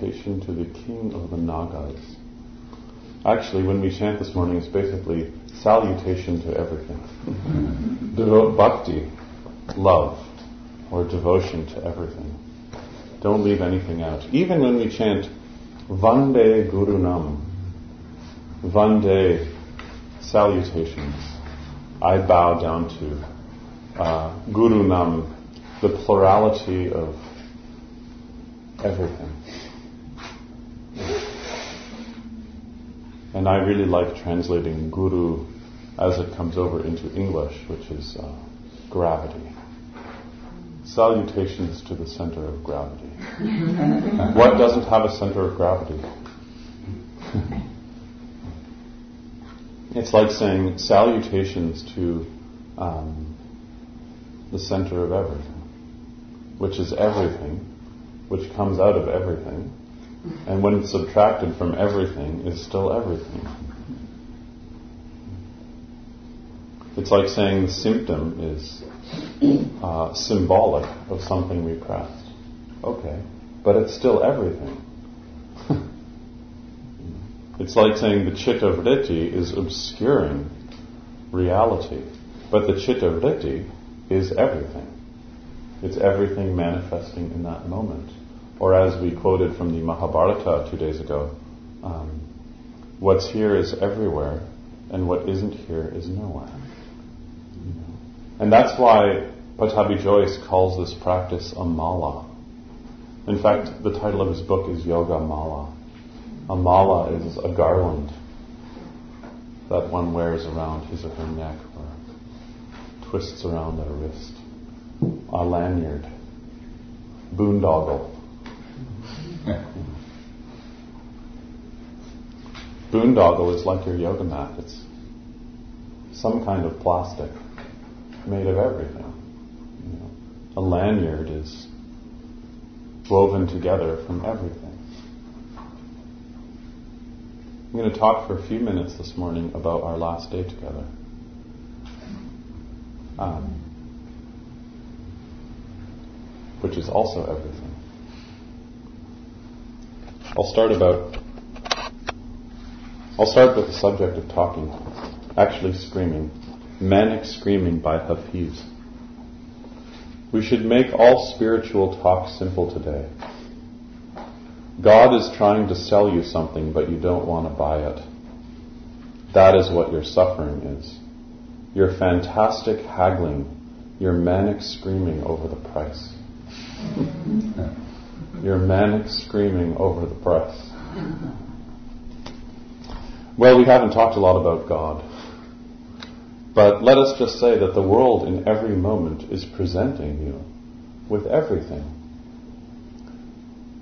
Salutation to the King of the Nagas. Actually, when we chant this morning, it's basically salutation to everything. Devote bhakti, love, or devotion to everything. Don't leave anything out. Even when we chant Vande Guru Nam, Vande salutations, I bow down to uh, Guru Nam, the plurality of everything. And I really like translating Guru as it comes over into English, which is uh, gravity. Salutations to the center of gravity. what doesn't have a center of gravity? it's like saying salutations to um, the center of everything, which is everything, which comes out of everything, and when it's subtracted from everything, is still everything. It's like saying the symptom is uh, symbolic of something repressed. Okay, but it's still everything. it's like saying the chitta vritti is obscuring reality, but the chitta vritti is everything. It's everything manifesting in that moment. Or as we quoted from the Mahabharata two days ago, um, what's here is everywhere, and what isn't here is nowhere. And that's why Pattabhi Jois calls this practice a mala. In fact, the title of his book is Yoga Mala. A mala is a garland that one wears around his or her neck or twists around at a wrist. A lanyard. Boondoggle. Boondoggle is like your yoga mat. It's some kind of plastic made of everything. You know, a lanyard is woven together from everything. I'm going to talk for a few minutes this morning about our last day together. Um, which is also everything. I'll start about I'll start with the subject of talking, actually screaming. Manic Screaming by Hafiz. We should make all spiritual talk simple today. God is trying to sell you something, but you don't want to buy it. That is what your suffering is. Your fantastic haggling, your manic screaming over the price. Your manic screaming over the price. Well, we haven't talked a lot about God. But let us just say that the world in every moment is presenting you with everything.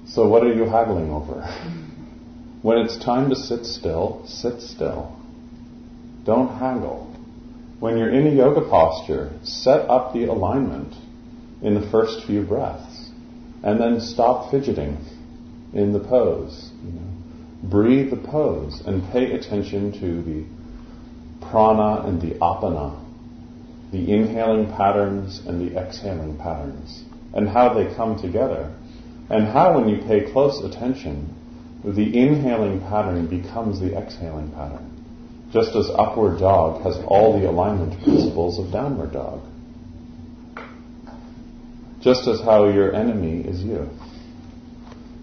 So what are you haggling over? When it's time to sit still, sit still. Don't haggle. When you're in a yoga posture, set up the alignment in the first few breaths and then stop fidgeting in the pose. You know. Breathe the pose and pay attention to the prana and the apana the inhaling patterns and the exhaling patterns, and how they come together, and how, when you pay close attention, the inhaling pattern becomes the exhaling pattern, just as upward dog has all the alignment principles of downward dog. Just as how your enemy is you.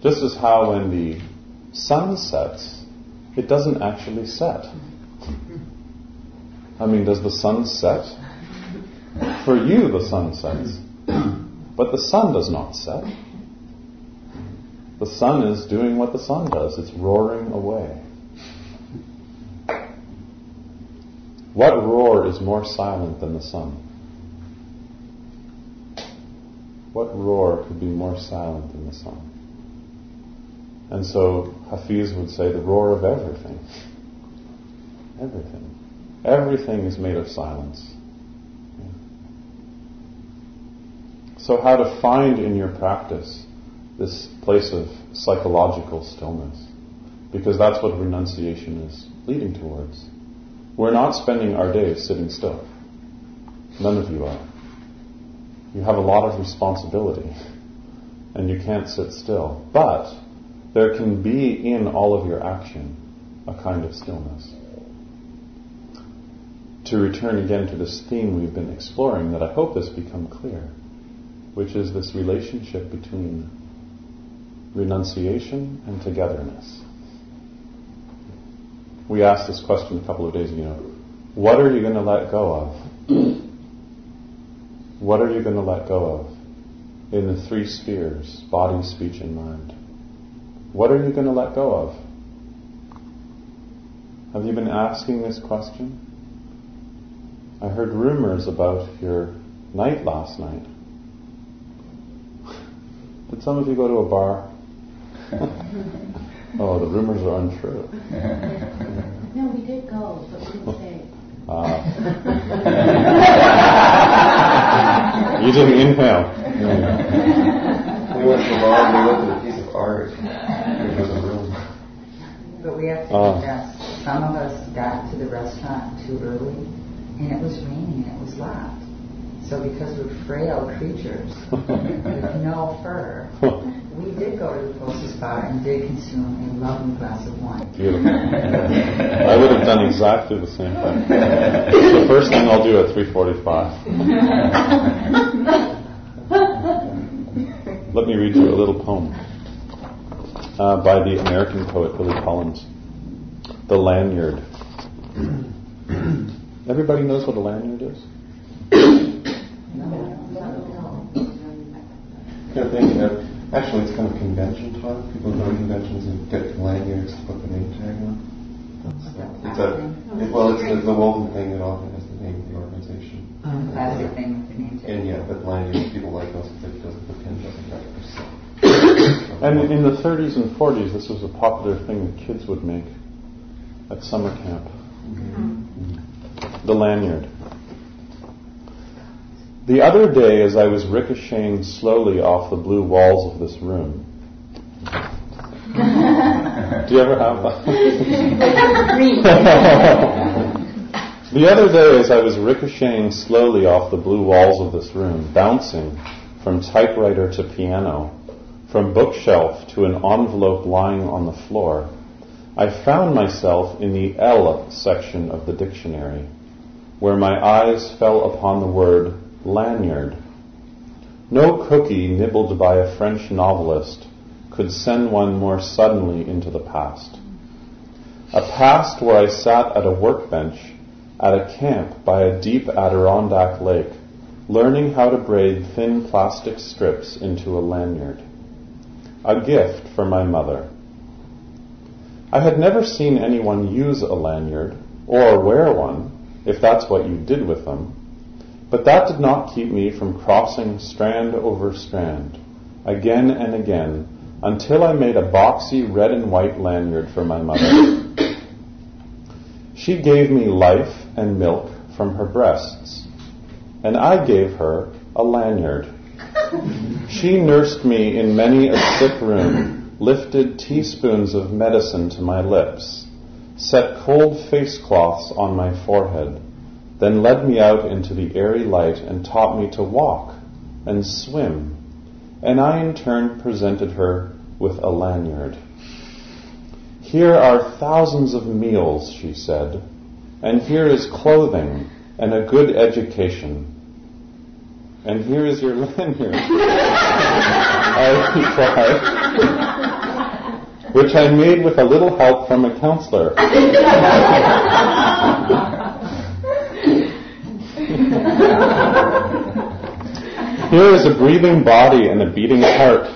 Just as how when the sun sets, it doesn't actually set. I mean, does the sun set? For you, the sun sets. But the sun does not set. The sun is doing what the sun does, it's roaring away. What roar is more silent than the sun? What roar could be more silent than the sun? And so Hafiz would say the roar of everything. Everything. Everything is made of silence. So, how to find in your practice this place of psychological stillness? Because that's what renunciation is leading towards. We're not spending our days sitting still. None of you are. You have a lot of responsibility, and you can't sit still. But there can be in all of your action a kind of stillness. To return again to this theme we've been exploring, that I hope has become clear which is this relationship between renunciation and togetherness. We asked this question a couple of days ago. What are you going to let go of? what are you going to let go of in the three spheres body, speech, and mind? What are you going to let go of? Have you been asking this question? I heard rumors about your night last night. Did some of you go to a bar? oh, the rumors are untrue. No, we did go, but we didn't stay. Ah. You didn't inhale. we went to the bar and we looked at a piece of art. It was a room. But we have to uh. confess, some of us got to the restaurant too early, and it was raining and it was locked. So because we're frail creatures with no fur, we did go to the closest bar and did consume a lovely glass of wine. Beautiful. I would have done exactly the same thing. the first thing I'll do at 3:45. Let me read you a little poem uh, by the American poet Billy Collins, "The Lanyard." Everybody knows what a lanyard is. Kind of thing. Uh, actually, it's kind of convention time. People go to conventions and get lanyards to put the name tag on. It's a it, well, it's, it's the woven thing that often has the name of the organization. Um, classic thing with the name tag. And yeah, but lanyards people like those because the pin doesn't have And in the 30s and 40s, this was a popular thing that kids would make at summer camp. Mm-hmm. The lanyard. The other day, as I was ricocheting slowly off the blue walls of this room, do you ever have that? the other day, as I was ricocheting slowly off the blue walls of this room, bouncing from typewriter to piano, from bookshelf to an envelope lying on the floor, I found myself in the L section of the dictionary, where my eyes fell upon the word lanyard. No cookie nibbled by a French novelist could send one more suddenly into the past. A past where I sat at a workbench at a camp by a deep Adirondack lake, learning how to braid thin plastic strips into a lanyard. A gift for my mother. I had never seen anyone use a lanyard, or wear one, if that's what you did with them, but that did not keep me from crossing strand over strand, again and again, until I made a boxy red and white lanyard for my mother. she gave me life and milk from her breasts, and I gave her a lanyard. she nursed me in many a sick room, lifted teaspoons of medicine to my lips, set cold face cloths on my forehead, then led me out into the airy light and taught me to walk and swim, and I in turn presented her with a lanyard. Here are thousands of meals, she said, and here is clothing and a good education. And here is your lanyard. I replied, which I made with a little help from a counselor. Here is a breathing body and a beating heart,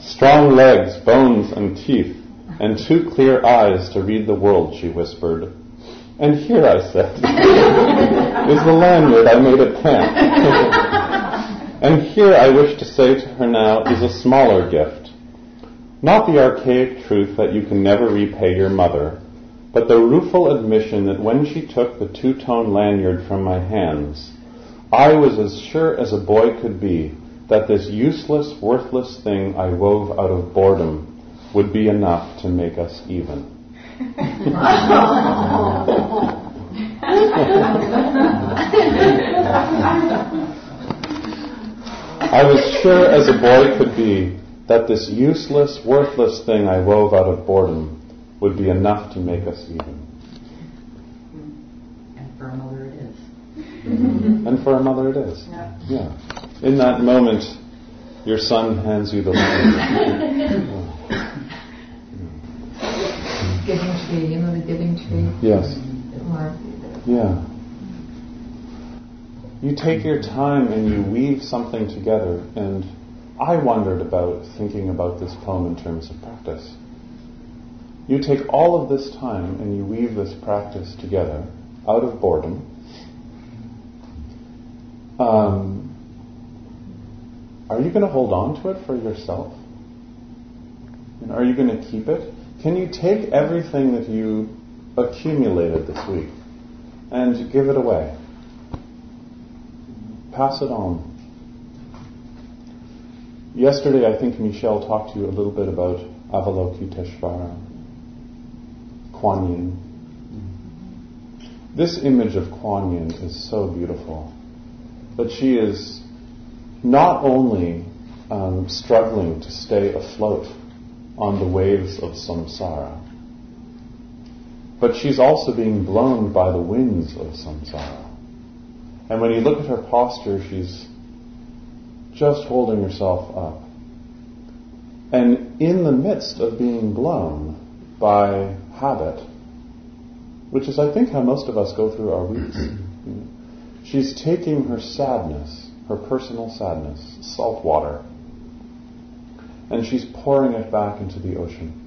strong legs, bones, and teeth, and two clear eyes to read the world, she whispered. And here, I said, is the lanyard I made at camp. and here, I wish to say to her now, is a smaller gift. Not the archaic truth that you can never repay your mother, but the rueful admission that when she took the two-tone lanyard from my hands, I was as sure as a boy could be that this useless, worthless thing I wove out of boredom would be enough to make us even. I was sure as a boy could be that this useless, worthless thing I wove out of boredom would be enough to make us even. And for a mother it is. Mm-hmm. And for a mother it is. Yeah. Yeah. In that moment, your son hands you the lanyard. Giving tree, you know the giving tree? yes. Yeah. You take your time and you weave something together, and I wondered about thinking about this poem in terms of practice. You take all of this time and you weave this practice together out of boredom. Um, are you going to hold on to it for yourself? And are you going to keep it? Can you take everything that you accumulated this week and give it away? Pass it on. Yesterday, I think Michelle talked to you a little bit about Avalokiteshvara, Kuan Yin. This image of Kuan Yin is so beautiful. But she is not only um, struggling to stay afloat on the waves of samsara, but she's also being blown by the winds of samsara. And when you look at her posture, she's just holding herself up. And in the midst of being blown by habit, which is, I think, how most of us go through our weeks, she's taking her sadness, her personal sadness, salt water, and she's pouring it back into the ocean.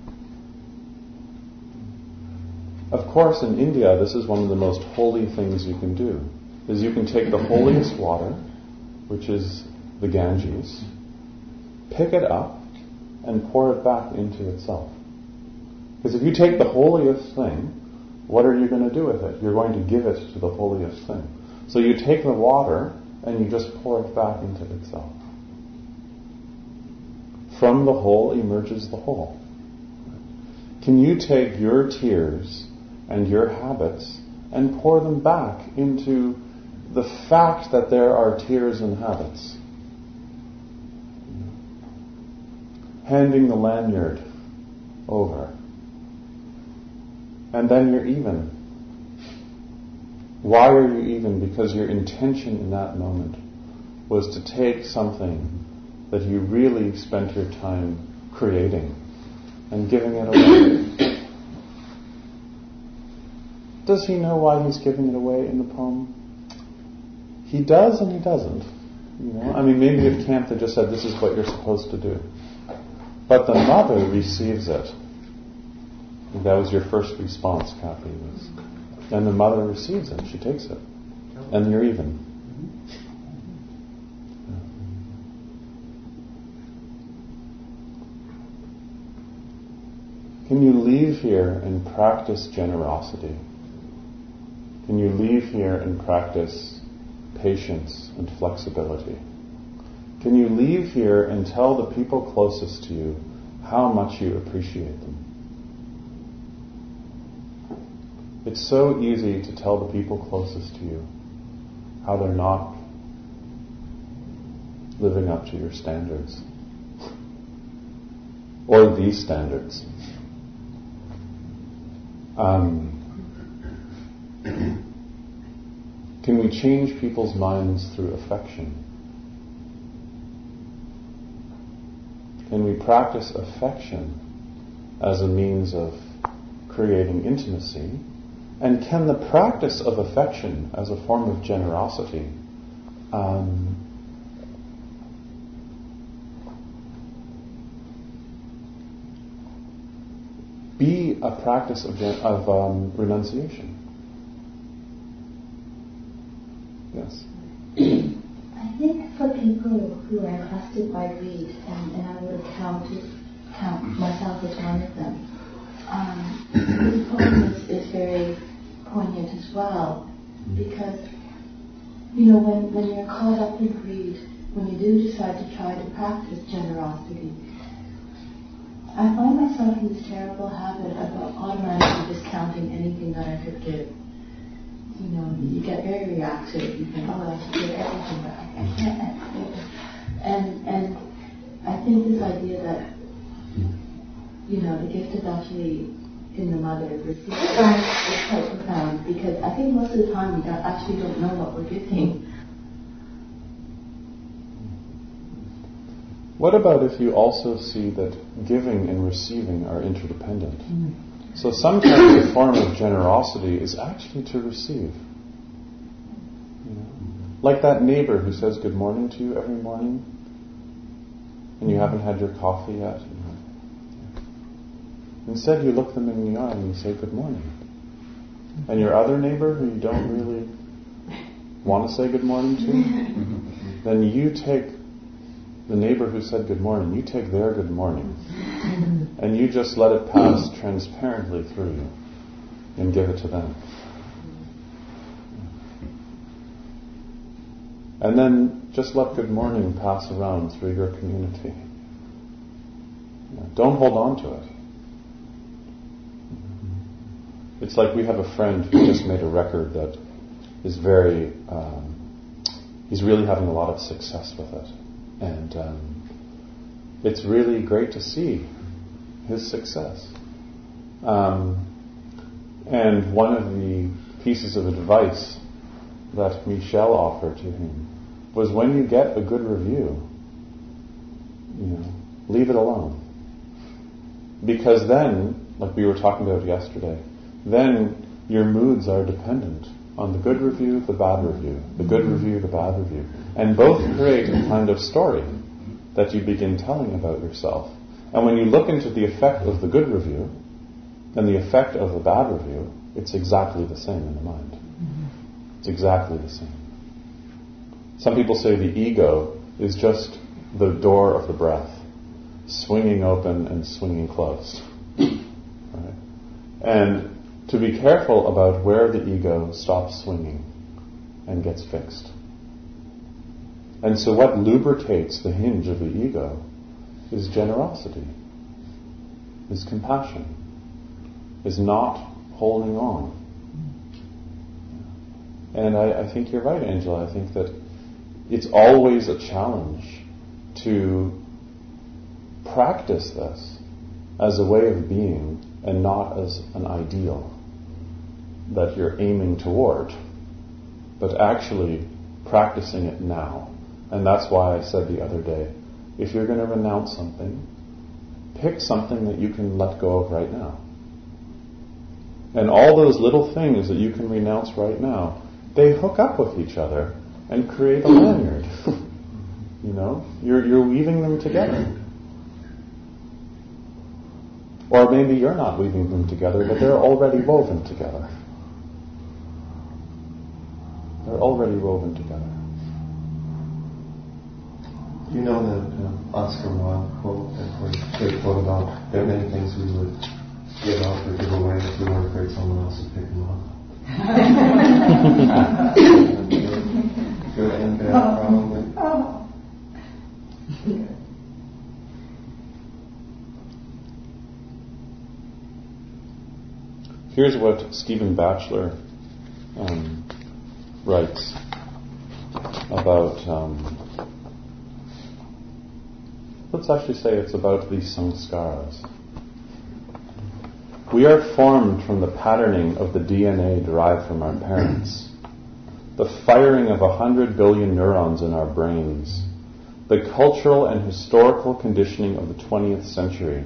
Of course, in India, this is one of the most holy things you can do, is you can take the holiest water, which is the Ganges, pick it up, and pour it back into itself. Because if you take the holiest thing, what are you going to do with it? You're going to give it to the holiest thing. So you take the water and you just pour it back into itself. From the whole emerges the whole. Can you take your tears and your habits and pour them back into the fact that there are tears and habits? Handing the lanyard over. And then you're even. Why are you even? Because your intention in that moment was to take something that you really spent your time creating and giving it away. Does he know why he's giving it away in the poem? He does and he doesn't. You know, I mean, maybe at camp they just said, "This is what you're supposed to do," but the mother receives it. That was your first response, Kathy. Was, and the mother receives it. She takes it, and you're even. Can you leave here and practice generosity? Can you leave here and practice patience and flexibility? Can you leave here and tell the people closest to you how much you appreciate them? It's so easy to tell the people closest to you how they're not living up to your standards or these standards. Um, can we change people's minds through affection? Can we practice affection as a means of creating intimacy? And can the practice of affection as a form of generosity um, be a practice of, of um, renunciation? Yes. I think for people who are encrusted by greed, and, and I would count, count myself as one of them, um, this poem is, is very poignant as well because, you know, when, when you're caught up in greed, when you do decide to try to practice generosity, I find myself in this terrible habit of automatically discounting anything that I could give. You know, you get very reactive. You think, oh, I should give everything, but I can't. And and I think this idea that you know the gift is actually in the mother received is quite profound because I think most of the time we don't, actually don't know what we're giving. What about if you also see that giving and receiving are interdependent? Mm. So sometimes a form of generosity is actually to receive. You know? Like that neighbor who says good morning to you every morning and you haven't had your coffee yet. Instead, you look them in the eye and you say good morning. And your other neighbor who you don't really want to say good morning to, then you take the neighbor who said good morning, you take their good morning and you just let it pass transparently through you and give it to them. And then just let good morning pass around through your community. Don't hold on to it. It's like we have a friend who just made a record that is very, um, he's really having a lot of success with it. And um, it's really great to see his success. Um, and one of the pieces of advice that Michelle offered to him was when you get a good review, you know, leave it alone. Because then, like we were talking about yesterday, then your moods are dependent on the good review, the bad review, the good mm-hmm. review, the bad review. And both create a kind of story that you begin telling about yourself. And when you look into the effect of the good review and the effect of the bad review, it's exactly the same in the mind. Mm-hmm. It's exactly the same. Some people say the ego is just the door of the breath, swinging open and swinging closed. Right? And to be careful about where the ego stops swinging and gets fixed. And so, what lubricates the hinge of the ego is generosity, is compassion, is not holding on. And I, I think you're right, Angela. I think that it's always a challenge to practice this as a way of being and not as an ideal that you're aiming toward, but actually practicing it now. And that's why I said the other day if you're going to renounce something, pick something that you can let go of right now. And all those little things that you can renounce right now, they hook up with each other and create a lanyard. you know, you're, you're weaving them together. Or maybe you're not weaving them together, but they're already woven together. They're already woven together. You know that uh, Oscar Wilde quote, that great quote about there are many things we would give up or give away if we weren't afraid someone else would pick them up. Good and bad, probably. Here's what Stephen Batchelor um, writes about, um, let's actually say it's about the samskaras. We are formed from the patterning of the DNA derived from our parents, the firing of a hundred billion neurons in our brains, the cultural and historical conditioning of the 20th century,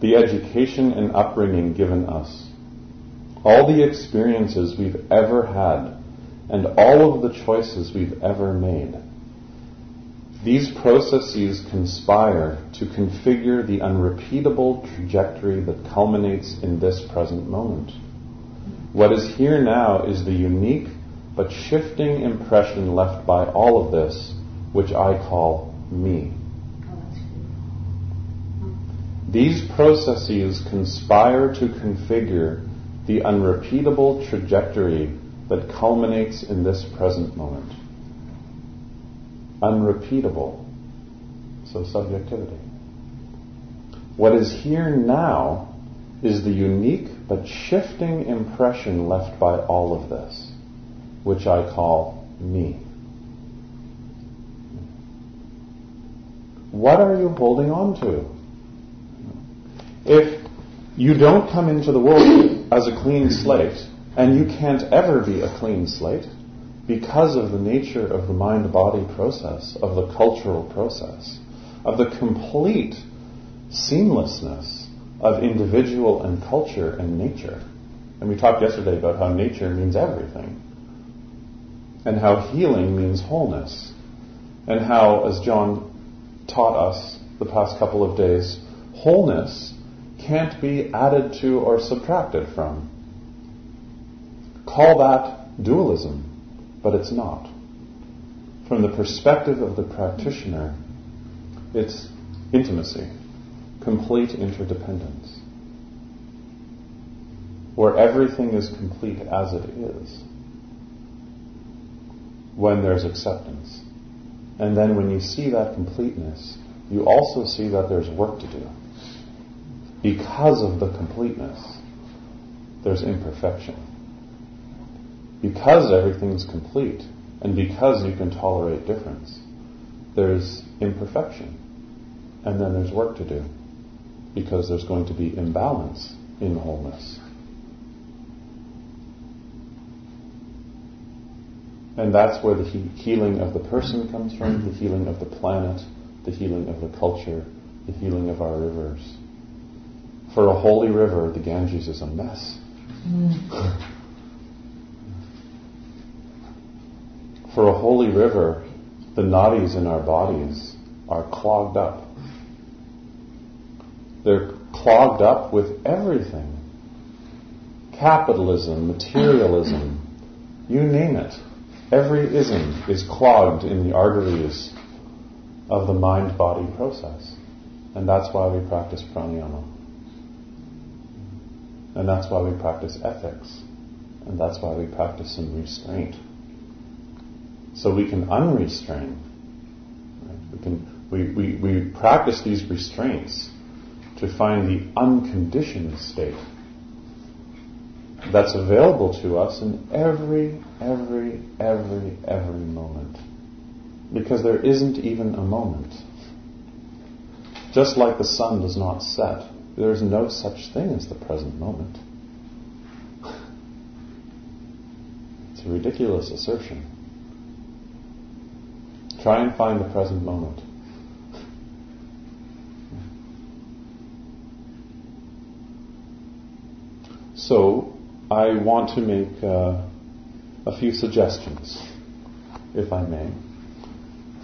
the education and upbringing given us, all the experiences we've ever had, and all of the choices we've ever made. These processes conspire to configure the unrepeatable trajectory that culminates in this present moment. What is here now is the unique but shifting impression left by all of this, which I call me. These processes conspire to configure the unrepeatable trajectory that culminates in this present moment unrepeatable. So subjectivity. What is here now is the unique but shifting impression left by all of this, which I call me. What are you holding on to? If you don't come into the world as a clean slate, and you can't ever be a clean slate, because of the nature of the mind body process, of the cultural process, of the complete seamlessness of individual and culture and nature. And we talked yesterday about how nature means everything, and how healing means wholeness, and how, as John taught us the past couple of days, wholeness can't be added to or subtracted from. Call that dualism but it's not. From the perspective of the practitioner, it's intimacy, complete interdependence, where everything is complete as it is when there's acceptance. And then when you see that completeness, you also see that there's work to do. Because of the completeness, there's imperfection because everything's complete and because you can tolerate difference, there's imperfection. And then there's work to do because there's going to be imbalance in wholeness. And that's where the he- healing of the person comes from, the healing of the planet, the healing of the culture, the healing of our rivers. For a holy river, the Ganges is a mess. Mm. For a holy river, the nadis in our bodies are clogged up. They're clogged up with everything capitalism, materialism, you name it. Every ism is clogged in the arteries of the mind body process. And that's why we practice pranayama. And that's why we practice ethics. And that's why we practice some restraint so we can unrestrain. We can we, we, we practice these restraints to find the unconditioned state that's available to us in every, every, every, every moment. Because there isn't even a moment. Just like the sun does not set, there is no such thing as the present moment. It's a ridiculous assertion. Try and find the present moment. So, I want to make uh, a few suggestions, if I may,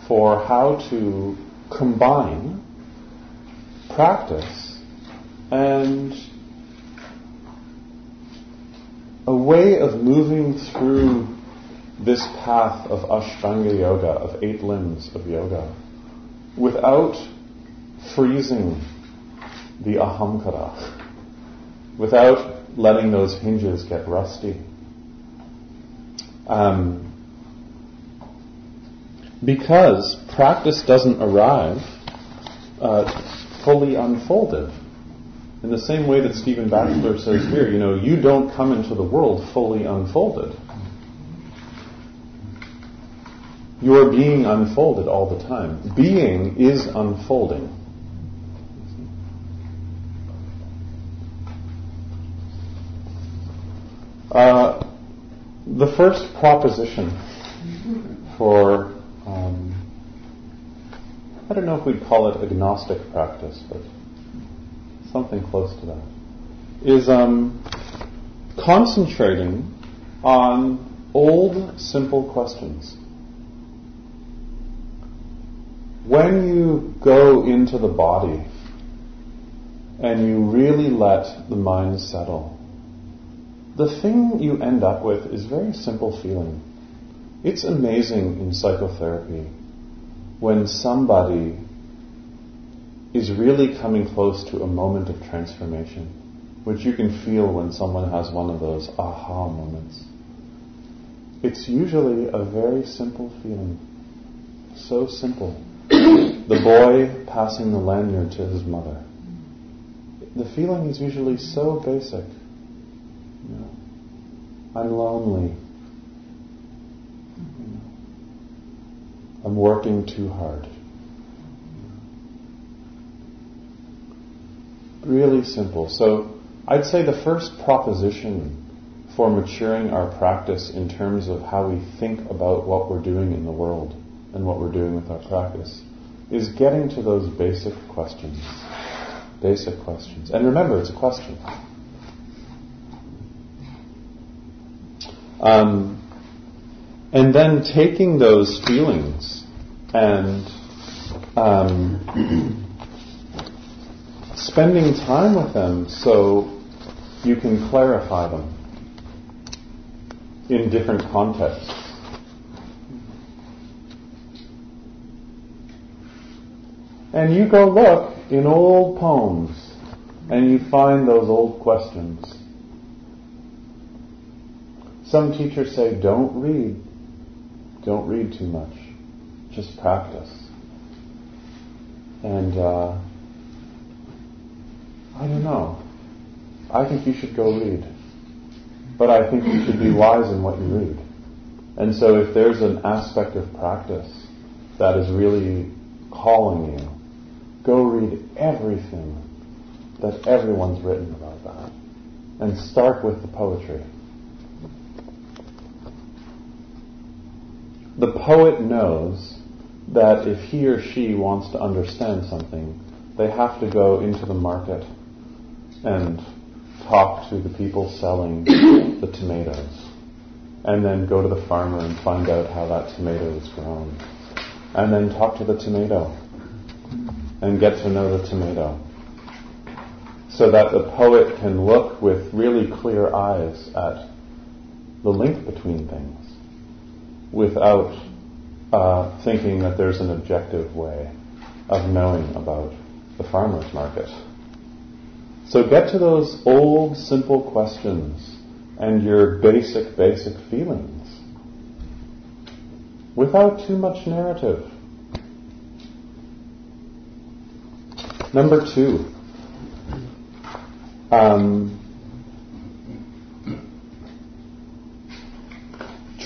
for how to combine practice and a way of moving through this path of Ashtanga Yoga, of eight limbs of yoga, without freezing the ahamkara, without letting those hinges get rusty. Um, because practice doesn't arrive uh, fully unfolded. In the same way that Stephen Batchelor says here, you know, you don't come into the world fully unfolded. You're being unfolded all the time. Being is unfolding. Uh, the first proposition for, um, I don't know if we'd call it agnostic practice, but something close to that, is um, concentrating on old, simple questions. When you go into the body and you really let the mind settle, the thing you end up with is very simple feeling. It's amazing in psychotherapy when somebody is really coming close to a moment of transformation, which you can feel when someone has one of those aha moments. It's usually a very simple feeling. So simple. the boy passing the lanyard to his mother. The feeling is usually so basic. You know, I'm lonely. I'm working too hard. Really simple. So I'd say the first proposition for maturing our practice in terms of how we think about what we're doing in the world and what we're doing with our practice is getting to those basic questions. Basic questions. And remember, it's a question. Um, and then taking those feelings and um, spending time with them so you can clarify them in different contexts. And you go look in old poems and you find those old questions. Some teachers say, don't read. Don't read too much. Just practice. And uh, I don't know. I think you should go read. But I think you should be wise in what you read. And so if there's an aspect of practice that is really calling you, go read everything that everyone's written about that. And start with the poetry. The poet knows that if he or she wants to understand something, they have to go into the market and talk to the people selling the tomatoes. And then go to the farmer and find out how that tomato is grown. And then talk to the tomato and get to know the tomato. So that the poet can look with really clear eyes at the link between things without uh, thinking that there's an objective way of knowing about the farmer's market. So get to those old, simple questions and your basic, basic feelings without too much narrative. Number two, um,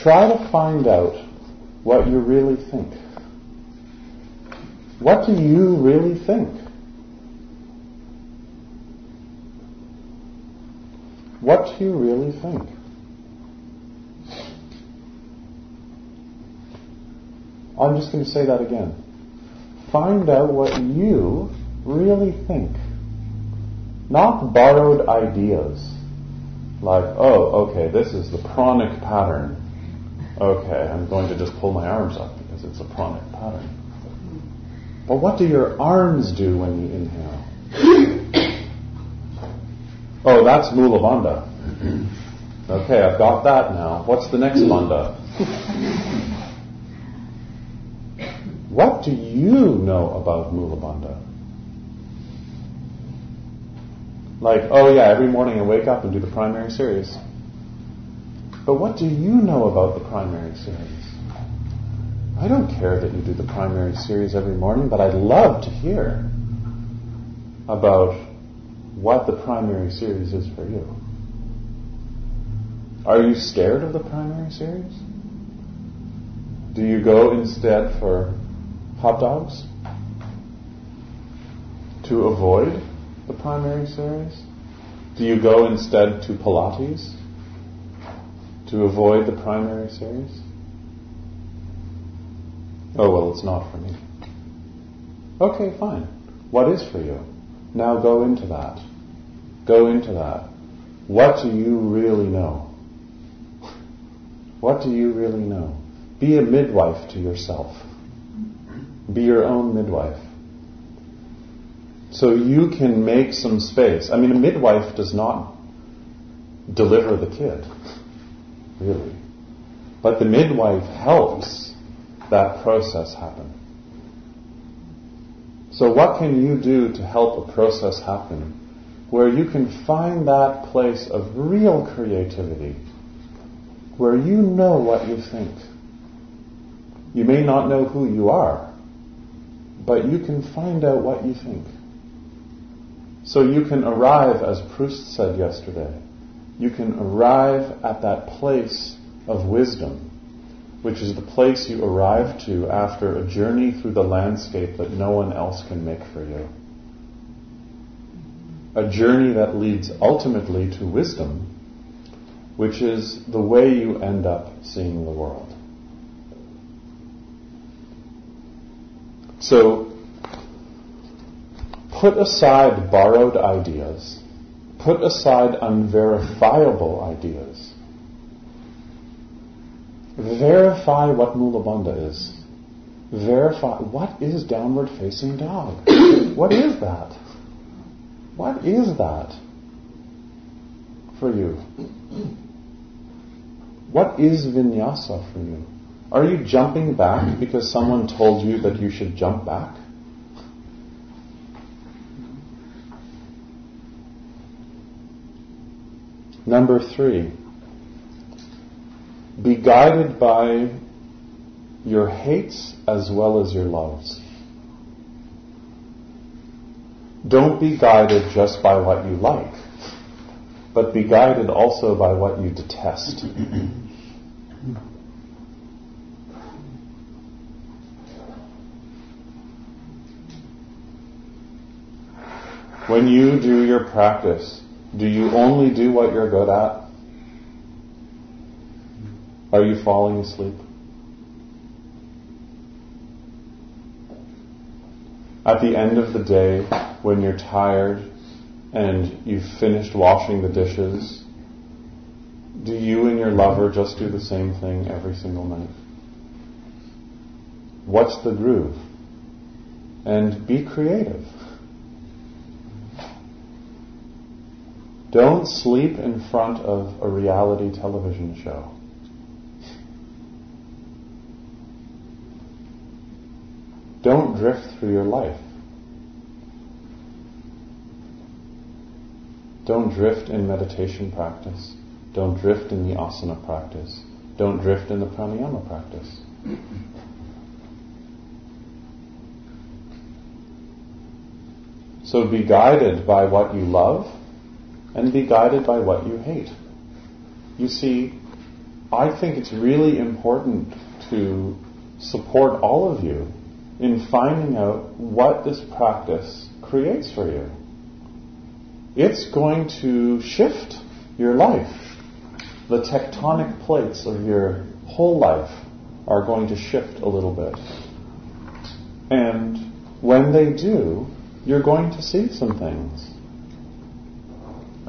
try to find out what you really think. What do you really think? What do you really think? I'm just going to say that again. Find out what you really think. Not borrowed ideas. Like, oh, okay, this is the pranic pattern. Okay, I'm going to just pull my arms up because it's a pranic pattern. But what do your arms do when you inhale? oh, that's Mula Bandha. Okay, I've got that now. What's the next bandha? what do you know about Mula Bandha? Like, oh yeah, every morning I wake up and do the primary series. But what do you know about the primary series? I don't care that you do the primary series every morning, but I'd love to hear about what the primary series is for you. Are you scared of the primary series? Do you go instead for hot dogs? To avoid the primary series? Do you go instead to Pilates? To avoid the primary series? Oh, well, it's not for me. Okay, fine. What is for you? Now go into that. Go into that. What do you really know? What do you really know? Be a midwife to yourself. Be your own midwife. So you can make some space. I mean, a midwife does not deliver the kid, really. But the midwife helps that process happen. So, what can you do to help a process happen where you can find that place of real creativity, where you know what you think? You may not know who you are, but you can find out what you think. So you can arrive, as Proust said yesterday, you can arrive at that place of wisdom which is the place you arrive to after a journey through the landscape that no one else can make for you. A journey that leads ultimately to wisdom, which is the way you end up seeing the world. So, put aside borrowed ideas, put aside unverifiable ideas, Verify what Mula Bandha is. Verify what is downward facing dog? what is that? What is that for you? What is vinyasa for you? Are you jumping back because someone told you that you should jump back? Number three, be guided by your hates as well as your loves. Don't be guided just by what you like, but be guided also by what you detest. when you do your practice, do you only do what you're good at? Are you falling asleep? At the end of the day, when you're tired and you've finished washing the dishes, do you and your lover just do the same thing every single night? What's the groove? And be creative. Don't sleep in front of a reality television show. Don't drift through your life. Don't drift in meditation practice. Don't drift in the asana practice. Don't drift in the pranayama practice. So be guided by what you love and be guided by what you hate. You see, I think it's really important to support all of you in finding out what this practice creates for you. It's going to shift your life. The tectonic plates of your whole life are going to shift a little bit. And when they do, you're going to see some things.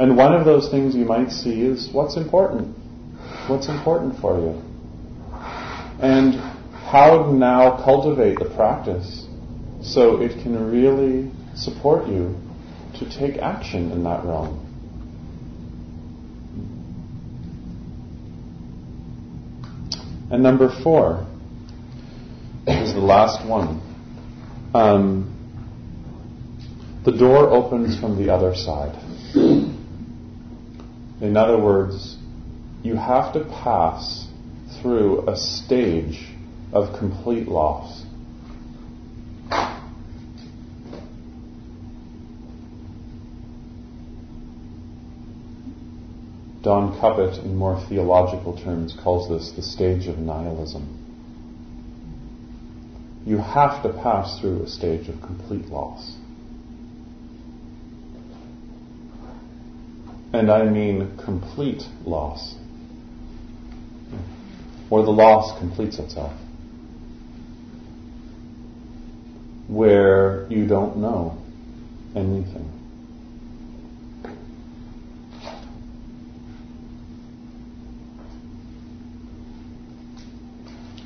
And one of those things you might see is what's important. What's important for you. And how to now cultivate the practice so it can really support you to take action in that realm. And number four is the last one. Um, the door opens from the other side. In other words, you have to pass through a stage of complete loss. Don Cupitt, in more theological terms, calls this the stage of nihilism. you have to pass through a stage of complete loss. And I mean complete loss, where the loss completes itself, where you don't know anything.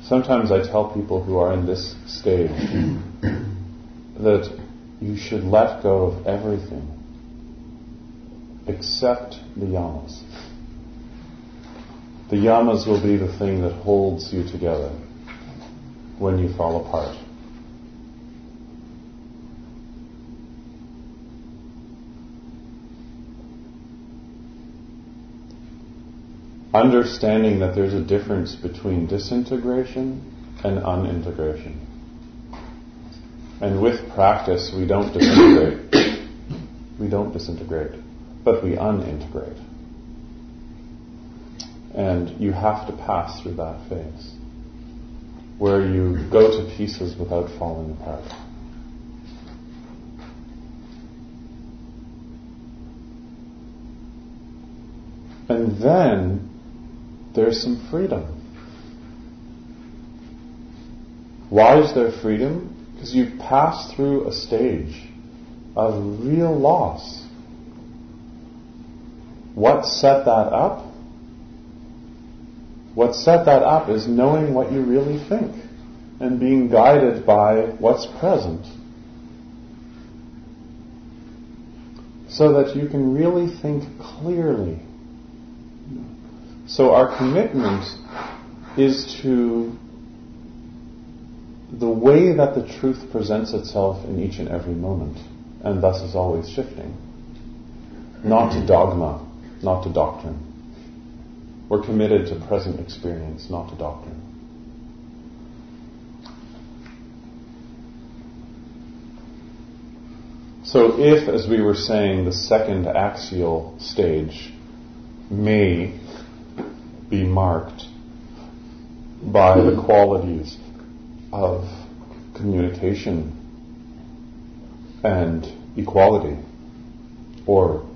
Sometimes I tell people who are in this stage that you should let go of everything except the yamas. The yamas will be the thing that holds you together when you fall apart. understanding that there's a difference between disintegration and unintegration. And with practice, we don't disintegrate. we don't disintegrate, but we unintegrate. And you have to pass through that phase where you go to pieces without falling apart. And then there's some freedom. Why is there freedom? Because you've passed through a stage of real loss. What set that up? What set that up is knowing what you really think and being guided by what's present. So that you can really think clearly so our commitment is to the way that the truth presents itself in each and every moment, and thus is always shifting. Not to dogma, not to doctrine. We're committed to present experience, not to doctrine. So if, as we were saying, the second axial stage may be marked by the qualities of communication and equality, or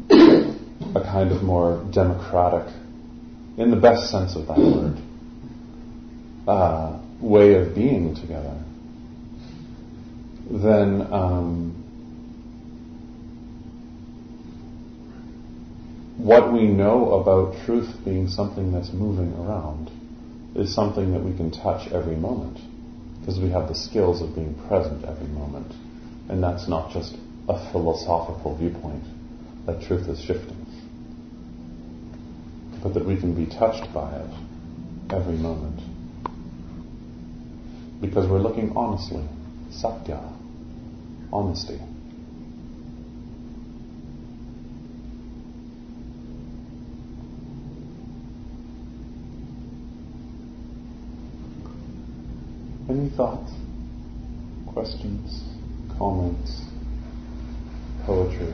a kind of more democratic, in the best sense of that word, uh, way of being together, then um, what we know about truth being something that's moving around is something that we can touch every moment because we have the skills of being present every moment. And that's not just a philosophical viewpoint that truth is shifting, but that we can be touched by it every moment because we're looking honestly, satya, honesty. Any thoughts, questions, comments, poetry?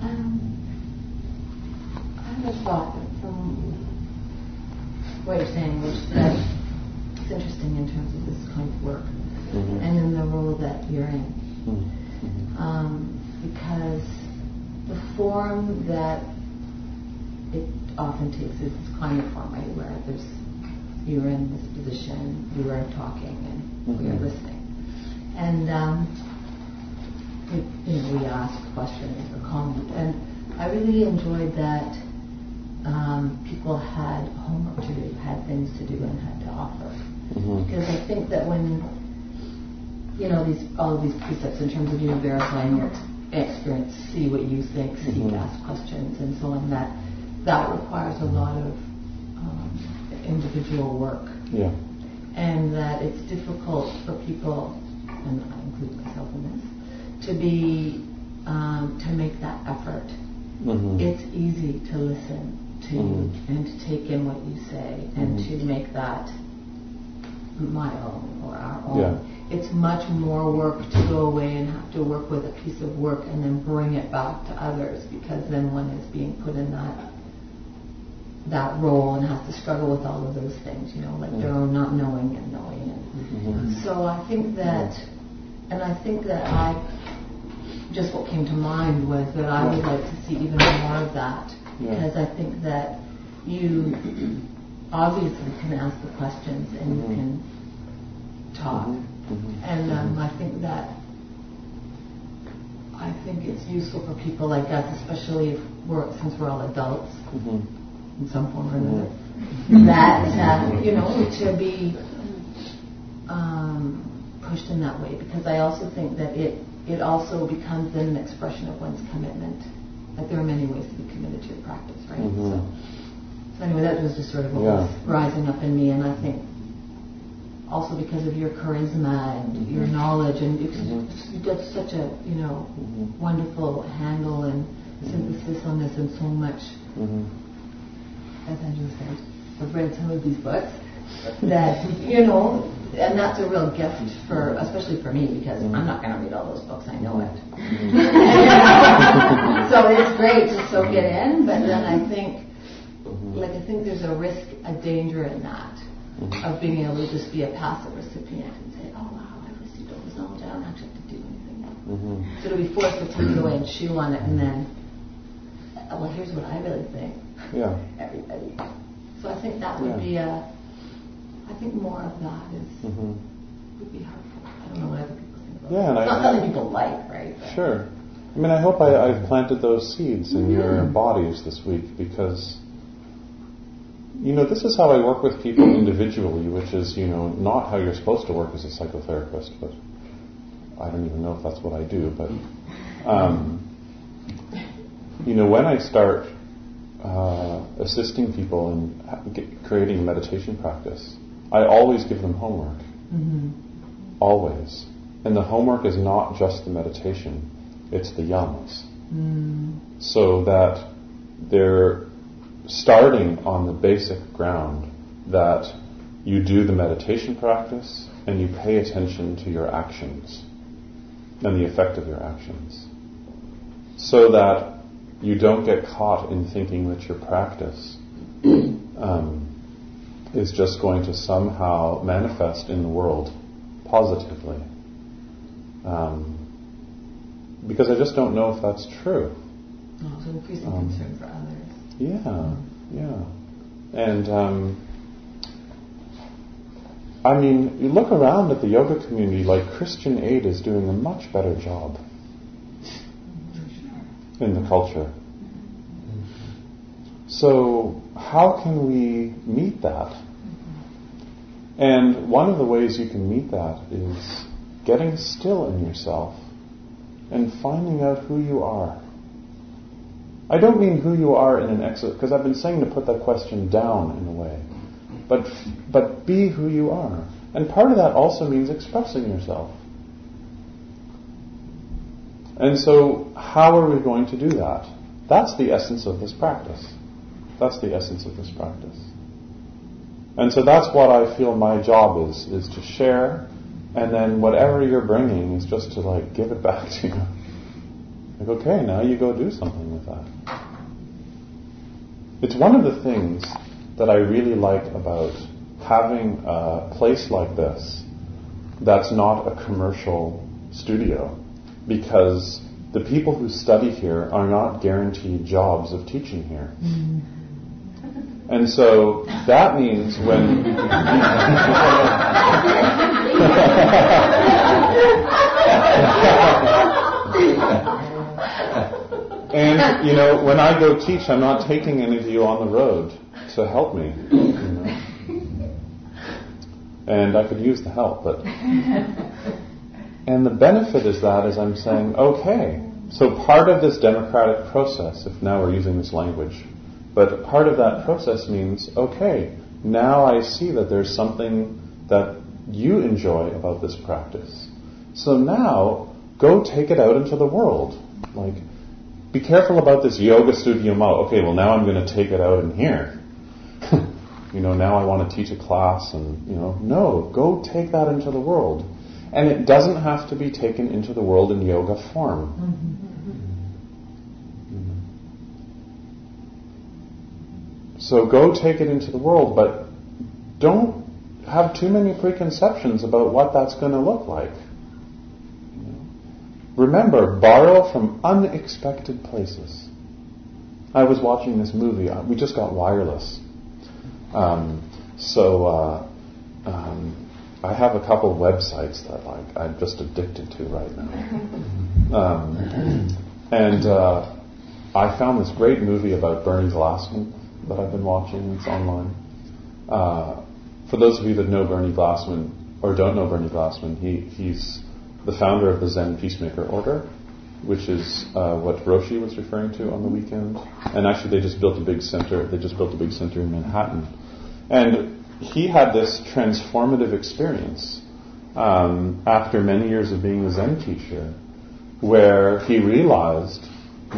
Um, I have a thought from what you're saying, which that it's interesting in terms of this kind of work Mhm. and in the role that you're in. Mhm. Um, because the form that it often takes is this climate form, right, where there's you're in this position, you are talking, and we are Mhm. listening. And um, we, you know, we ask questions or comment, and I really enjoyed that um, people had homework to do, had things to do, and had to offer. Mhm. Because I think that when you know these all of these precepts in terms of you know verifying your experience, see what you think, seek, Mhm. ask questions, and so on. That that requires a lot of um, individual work, Yeah. and that it's difficult for people, and I include myself in this, to be um, to make that effort. Mhm. It's easy to listen to Mhm. and to take in what you say and Mhm. to make that my own or our own. Yeah. it's much more work to go away and have to work with a piece of work and then bring it back to others because then one is being put in that that role and have to struggle with all of those things, you know, like their own not knowing and knowing. And Mm-hmm. so I think that, and I think that I, just what came to mind was that I would like to see even more of that Yeah. because I think that you obviously can ask the questions and you Mhm. can talk. Mhm. And um, I think that I think it's useful for people like us, especially if we're since we're all adults Mhm. In some form or another, Mm-hmm. that uh, you know to be um, pushed in that way. Because I also think that it it also becomes then an expression of one's commitment. Like there are many ways to be committed to your practice, right? Mhm. So, so anyway, that was just sort of what Yeah. was rising up in me, and I think also because of your charisma and your knowledge, and because Mhm. you've got such a you know Mhm. wonderful handle and synthesis on this, and so much. As Andrew said, I've read some of these books that you know, and that's a real gift for, especially for me, because mm-hmm. I'm not going to read all those books. I know it. Mm-hmm. so it's great to soak it in, but then I think, mm-hmm. like I think there's a risk, a danger in that of being able to just be a passive recipient and say, oh wow, I've received all this knowledge. I don't actually have to do anything. Mhm. So to be forced to take it away and chew on it, and then, well, here's what I really think. Yeah. Everybody. So I think that would Yeah. be a. I think more of that is Mhm. would be helpful. I don't know what other people think about Yeah, it. and It's I- not something people like, right? But- Sure. I mean, I hope I, I've planted those seeds in your bodies this week because, you know, this is how I work with people individually, which is, you know, not how you're supposed to work as a psychotherapist, but I don't even know if that's what I do. But, um, you know, when I start uh, assisting people in creating a meditation practice, I always give them homework. Mhm. Always. And the homework is not just the meditation, it's the yamas. Mm. So that they're starting on the basic ground that you do the meditation practice and you pay attention to your actions and the effect of your actions. So that you don't get caught in thinking that your practice um, is just going to somehow manifest in the world positively. Um, because I just don't know if that's true. So increasing Um, concern for others. Yeah, yeah. And um, I mean, you look around at the yoga community, like Christian Aid is doing a much better job in the culture. So, how can we meet that? And one of the ways you can meet that is getting still in yourself and finding out who you are. I don't mean who you are in an exit, because I've been saying to put that question down in a way. But, but be who you are. And part of that also means expressing yourself. And so, how are we going to do that? That's the essence of this practice. That's the essence of this practice. And so that's what I feel my job is, is to share, and then whatever you're bringing is just to like give it back to you. Like, okay, now you go do something with that. It's one of the things that I really like about having a place like this that's not a commercial studio because the people who study here are not guaranteed jobs of teaching here. And so that means when And you know, when I go teach, I'm not taking any of you on the road to help me. You know. And I could use the help, but and the benefit is that is I'm saying, okay, so part of this democratic process, if now we're using this language, but part of that process means, okay, now I see that there's something that you enjoy about this practice. So now go take it out into the world. Like, be careful about this yoga studio model. Okay, well now I'm going to take it out in here. you know, now I want to teach a class and, you know, no, go take that into the world. And it doesn't have to be taken into the world in yoga form. So go take it into the world, but don't have too many preconceptions about what that's going to look like. Remember, borrow from unexpected places. I was watching this movie. Uh, we just got wireless. Um, so uh, um, I have a couple of websites that like I'm just addicted to right now. Um, and uh, I found this great movie about Bernie Glassman that I've been watching. It's online. Uh, for those of you that know Bernie Glassman or don't know Bernie Glassman, he, he's the founder of the Zen Peacemaker Order, which is uh, what Roshi was referring to on the weekend. And actually, they just built a big center. They just built a big center in Manhattan. And he had this transformative experience um, after many years of being a Zen teacher, where he realized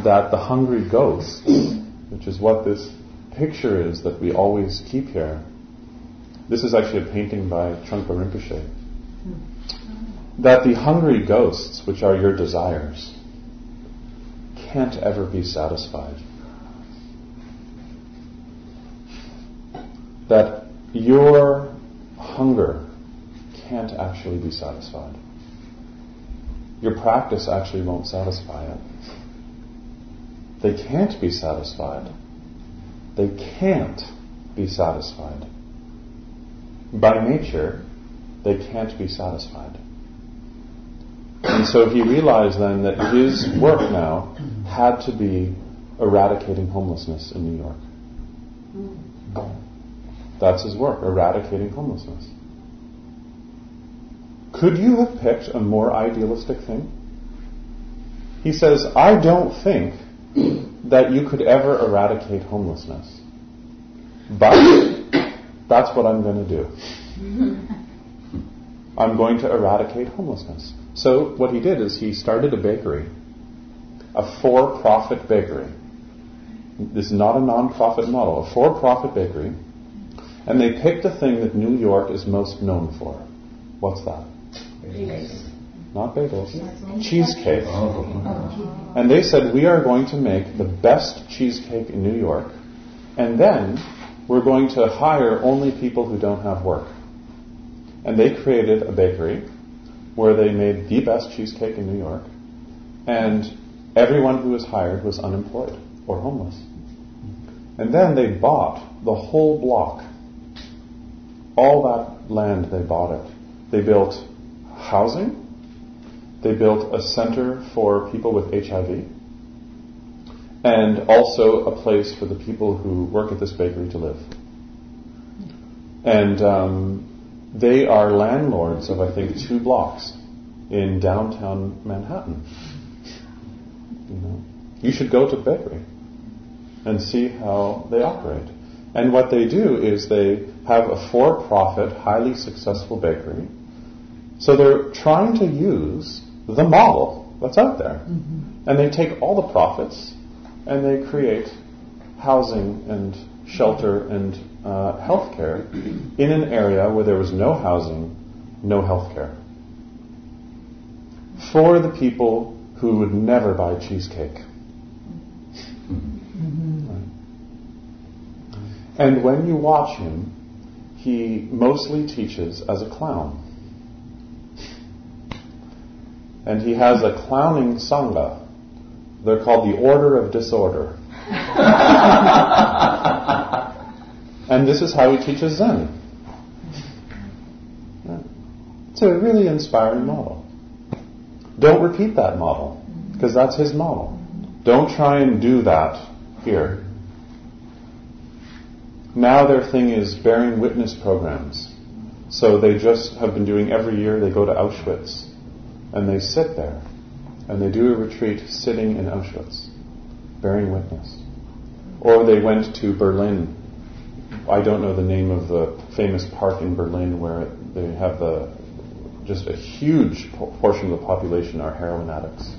that the hungry ghosts, which is what this picture is that we always keep here. This is actually a painting by Trungpa Rinpoche. That the hungry ghosts, which are your desires, can't ever be satisfied. That your hunger can't actually be satisfied. Your practice actually won't satisfy it. They can't be satisfied. They can't be satisfied. By nature, they can't be satisfied. And so he realized then that his work now had to be eradicating homelessness in New York. That's his work, eradicating homelessness. Could you have picked a more idealistic thing? He says, I don't think that you could ever eradicate homelessness. But that's what I'm going to do. I'm going to eradicate homelessness. So what he did is he started a bakery, a for-profit bakery. This is not a non-profit model, a for-profit bakery. And they picked a thing that New York is most known for. What's that? Bagels. Not bagels. Cheesecake. And they said, we are going to make the best cheesecake in New York. And then we're going to hire only people who don't have work. And they created a bakery where they made the best cheesecake in New York. And everyone who was hired was unemployed or homeless. And then they bought the whole block. All that land, they bought it. They built housing. They built a center for people with HIV. And also a place for the people who work at this bakery to live. And um, they are landlords of, I think, two blocks in downtown Manhattan. You know, you should go to the bakery and see how they operate. And what they do is they have a for-profit, highly successful bakery. So they're trying to use the model that's out there. Mm-hmm. And they take all the profits and they create housing and shelter and uh, health care in an area where there was no housing, no health care. For the people who would never buy cheesecake. And when you watch him, he mostly teaches as a clown. And he has a clowning sangha. They're called the Order of Disorder. and this is how he teaches Zen. It's a really inspiring model. Don't repeat that model, because that's his model. Don't try and do that here. Now their thing is bearing witness programs. So they just have been doing every year, they go to Auschwitz and they sit there and they do a retreat sitting in Auschwitz, bearing witness. Or they went to Berlin. I don't know the name of the famous park in Berlin where they have the just a huge portion of the population are heroin addicts.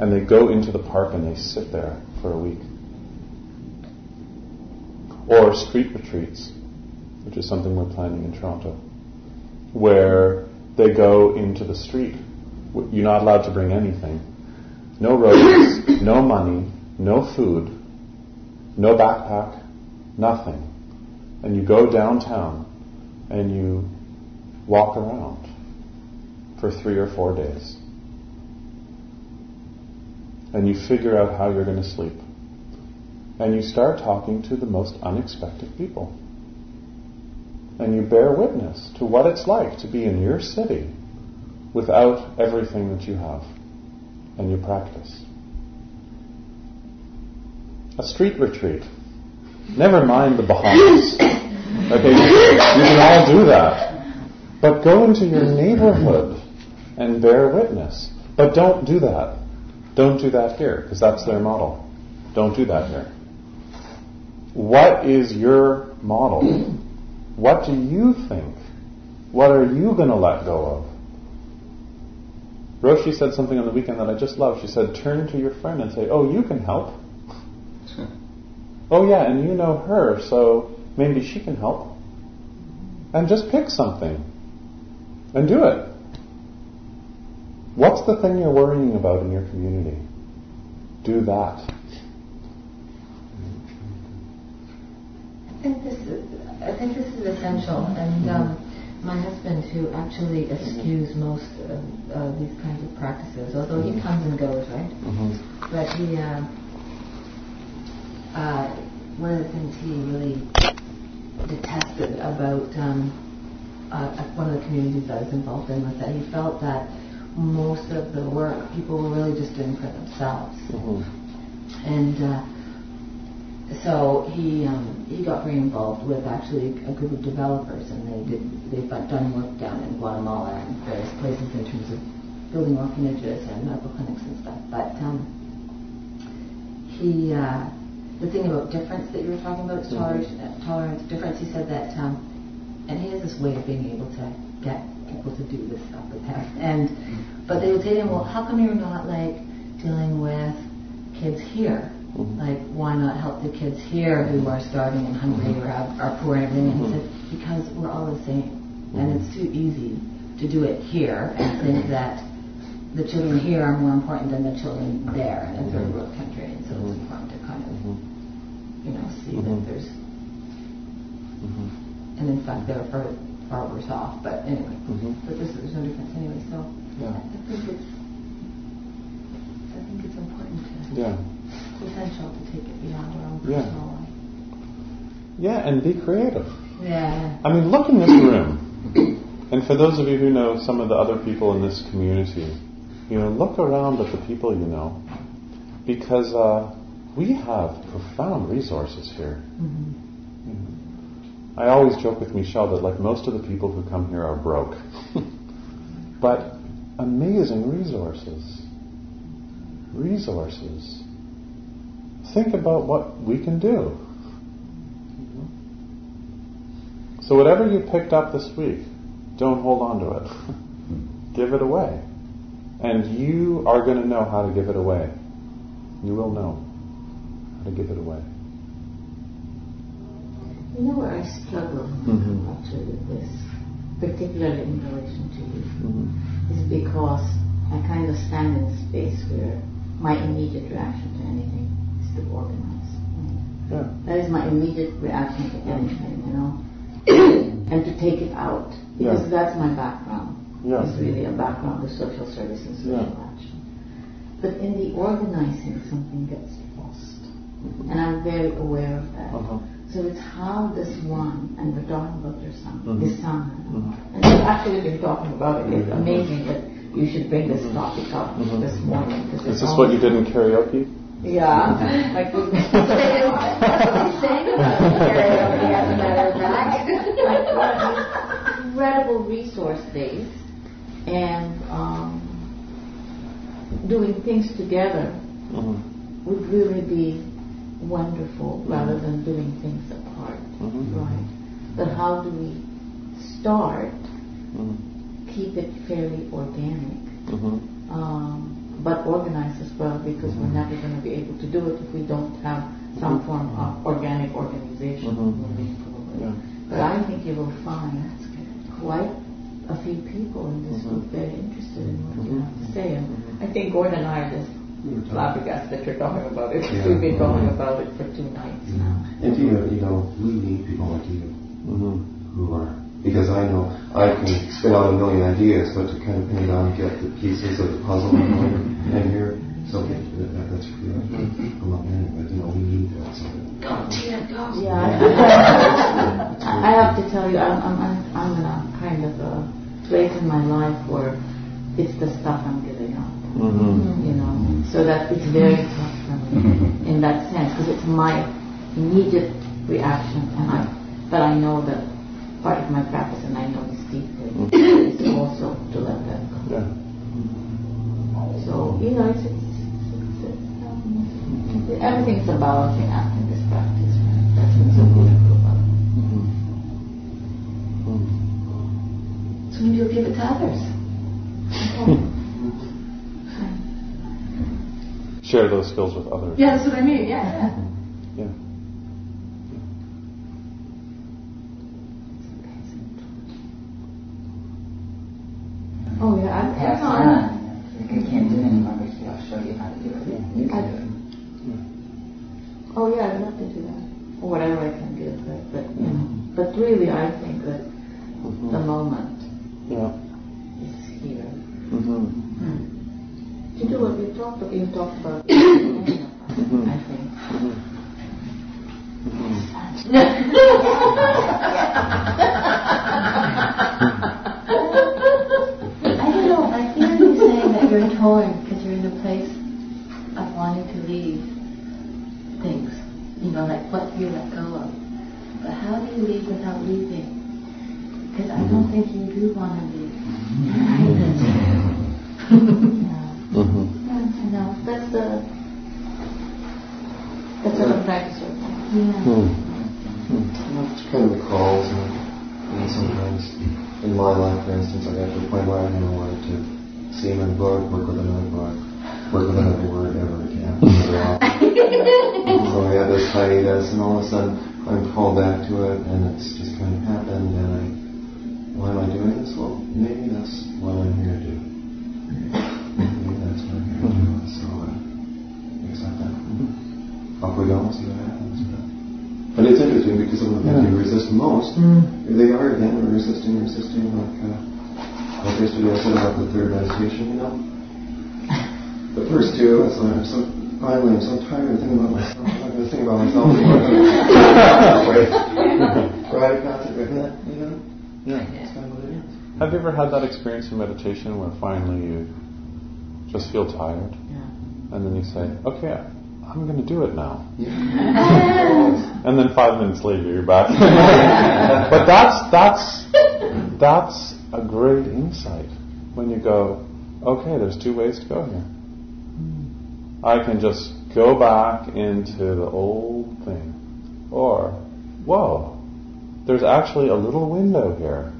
And they go into the park and they sit there for a week or street retreats, which is something we're planning in Toronto, where they go into the street. You're not allowed to bring anything. No roses, no money, no food, no backpack, nothing. And you go downtown and you walk around for three or four days. And you figure out how you're going to sleep. And you start talking to the most unexpected people. And you bear witness to what it's like to be in your city without everything that you have. And you practice. A street retreat. Never mind the Bahamas. Okay, you, you can all do that. But go into your neighborhood and bear witness. But don't do that. Don't do that here, because that's their model. Don't do that here. What is your model? What do you think? What are you going to let go of? Roshi said something on the weekend that I just love. She said, turn to your friend and say, oh, you can help. oh, yeah, and you know her, so maybe she can help. And just pick something and do it. What's the thing you're worrying about in your community? Do that. Think this is, I think this is essential, and um, my husband, who actually eschews most of uh, these kinds of practices, although he comes and goes, right? Mm-hmm. But he, uh, uh, one of the things he really detested about um, uh, one of the communities I was involved in was that he felt that most of the work people were really just doing for themselves. Mm-hmm. And uh, so he um, he got very involved with actually a group of developers, and they did they've done work down in Guatemala and various places in terms of building orphanages and medical clinics and stuff. But um, he uh, the thing about difference that you were talking about, Mm-hmm. tolerance, tolerance, difference. He said that, um, and he has this way of being able to get people to do this stuff with him. And but they would say to him, well, how come you're not like dealing with kids here? Mhm. Like, why not help the kids here who are starving and hungry or have, are poor and everything? And he said, mm-hmm. because we're all the same, mm-hmm. and it's too easy to do it here and think that the children here are more important than the children there in a third world country. And so it's mm-hmm. important to kind of, you know, see that there's, Mm-hmm. and in fact they're far, far worse off. But anyway, but this, there's no difference anyway. So Yeah. I think it's, I think it's important to, Yeah. It's essential to take it beyond our own Yeah. personal life. Yeah, and be creative. Yeah. I mean, look in this room. And for those of you who know some of the other people in this community, you know, look around at the people you know. Because uh, we have profound resources here. Mm-hmm. Know. I always joke with Michelle that, like, most of the people who come here are broke. but amazing resources. Resources. Think about what we can do. So whatever you picked up this week, don't hold on to it. give it away. And you are going to know how to give it away. You will know how to give it away. You know where I struggle Mhm. actually with this, particularly in relation to you, Mm-hmm. is because I kind of stand in a space where my immediate reaction to anything to organize. Yeah. That is my immediate reaction to anything, you know, and to take it out because Yeah. that's my background. Yeah. It's really a background of social service and social action. But in the organizing, something gets lost, and I'm very aware of that. Uh-huh. So it's how this one, and we're talking about your son, Mhm. his son, Mhm. and we've actually been talking about it. It's amazing that you should bring this topic up this morning. Is this what you did in karaoke? Yeah, like we've been saying about karaoke, as a matter of fact. Like one of these incredible resource days, and um, doing things together Mhm. would really be wonderful rather than doing things apart, Mhm. right? But how do we start, Mhm. keep it fairly organic, Mhm. um, but organized as well because we're never going to be able to do it if we don't have some form of organic organization mm-hmm. mm-hmm. moving forward. Yeah. But I think you will find quite a few people in this group very interested in what you have to say. And I think Gordon and I are just flabbergasted that you're talking about it. Yeah. We've been talking about it for two nights now. And you, you know, we need people like you Mm-hmm. who are, because I know I can spit out a million ideas, but to kind of pin it down, get the pieces of the puzzle and and you're so gifted at that. That's great. I'm not married, but you know, we need that. So. Yeah, I, I have to tell you, I'm, I'm, I'm, I'm in a kind of a place in my life where it's the stuff I'm giving up. Mm-hmm. You know, so that it's very tough for me in that sense because it's my immediate reaction, and I, but I know that part of my practice, and I know this deeply, is also to let that go. Yeah. So you know, it's, it's, it's, it's um, everything's a balancing act in this practice. Right? That's what's so mm-hmm. beautiful about it. Mm-hmm. So maybe you'll give it to others. Share those skills with others. Yeah, that's what I mean. Yeah, yeah. Yeah. Oh yeah, I, Pass I, it on. If you can't do it anymore, but I'll show you how to do it. You can do it. Oh yeah, I'd love to do that. Or whatever I can give, but, but you know. But really, I think that the moment Yeah. is here. Mm-hmm. To do what we talked about, you talked about. I think. I don't know. I hear you saying that you're torn because you're in a place of wanting to leave things. You know, like what do you let go of? But how do you leave without leaving? Because I don't think you do want to leave. Yeah. Mm-hmm. I know. That's the. That's what I'm practicing. Hmm. yeah. Hmm. You know, it's kind of the calls and, and sometimes in my life, for instance, I got to the point where I didn't wanted to see him in a book, work with another book, work with another word ever again. so I had this hiatus and all of a sudden I'm called back to it and it's just kind of happened and I, why am I doing this? Well, maybe that's what I'm here to do. Maybe that's what I'm here to do. So uh, accept that. Off we go, see what happens. But, it's interesting because of the things you resist most, they are again resisting, resisting, like, uh, like yesterday I said about the third meditation, you know? The first two, it's like, I'm so, finally, I'm so tired of thinking about myself. I'm not going to think about myself anymore. right? Right? Concept, right? You know? Yeah. That's kind of what it is. Have you ever had that experience in meditation where finally you just feel tired? Yeah. And then you say, okay, I'm going to do it now. Yeah. And then five minutes later you're back. but that's, that's, that's a great insight when you go, okay, there's two ways to go here. Hmm. I can just go back into the old thing. Or, whoa, there's actually a little window here.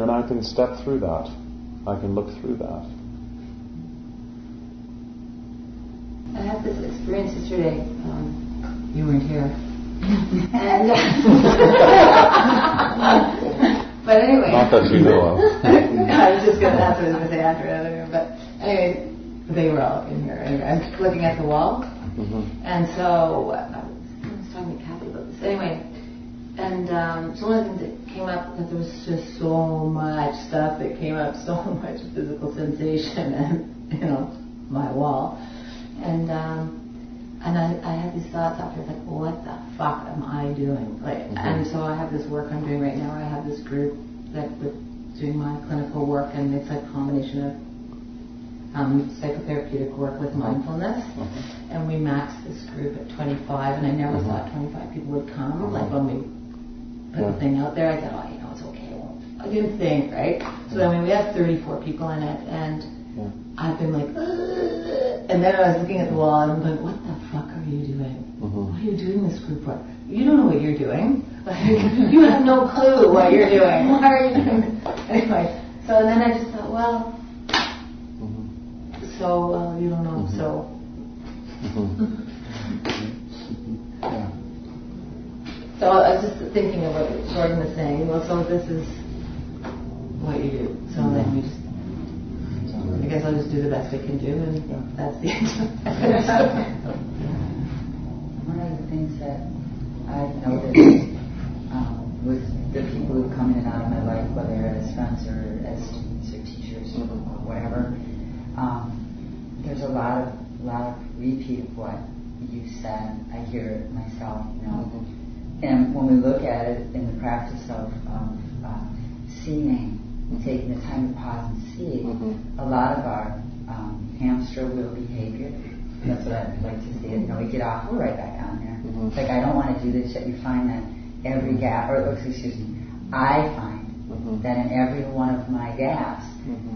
And I can step through that. I can look through that. I had this experience yesterday. Um, you weren't here. and, but anyway. Not that you know of. I was just going to ask what I was going to say after it. But anyway, they were all in here. Anyway, I was looking at the wall. Mhm. And so uh, I was, I was talking to Kathy about this. Anyway, and um, so one of the things that came up that there was just so much stuff that came up, so much physical sensation, and you know, my wall. And um, and I, I had these thoughts after like, what the fuck am I doing? Like, and so I have this work I'm doing right now. I have this group that with doing my clinical work, and it's a combination of um, psychotherapeutic work with mindfulness. And we maxed this group at 25, and I never thought 25 people would come. Like when we put Yeah. the thing out there, I thought, oh, you know, it's okay. Well, I didn't think, right? So I mean, we have 34 people in it, and Yeah. I've been like, "Ugh." and then I was looking at the wall, and I'm like, what the fuck are you doing? Mhm. What are you doing this group work? You don't know what you're doing. Like, you have no clue what you're doing. Why are you doing? Anyway, so then I just thought, well, Mhm. so uh, you don't know, so So I was just thinking of what Jordan was saying. Well, so this is what you do. So mm-hmm. then just, I guess I'll just do the best I can do, and yeah. that's the end. One of the things that I've noticed um, with the people who come in and out of my life, whether as friends or as students or teachers or whatever, um, there's a lot of lot of repeat of what you said. I hear it myself, you know. Mm-hmm. And when we look at it in the practice of, uh, seeing, mm-hmm. taking the time to pause and see, mm-hmm. a lot of our um, hamster wheel behavior, that's what I'd like to see. You know, we get off, we're right back on there. Mm-hmm. It's like, I don't want to do this, yet you find that every mm-hmm. gap, or excuse me, I find mm-hmm. that in every one of my gaps,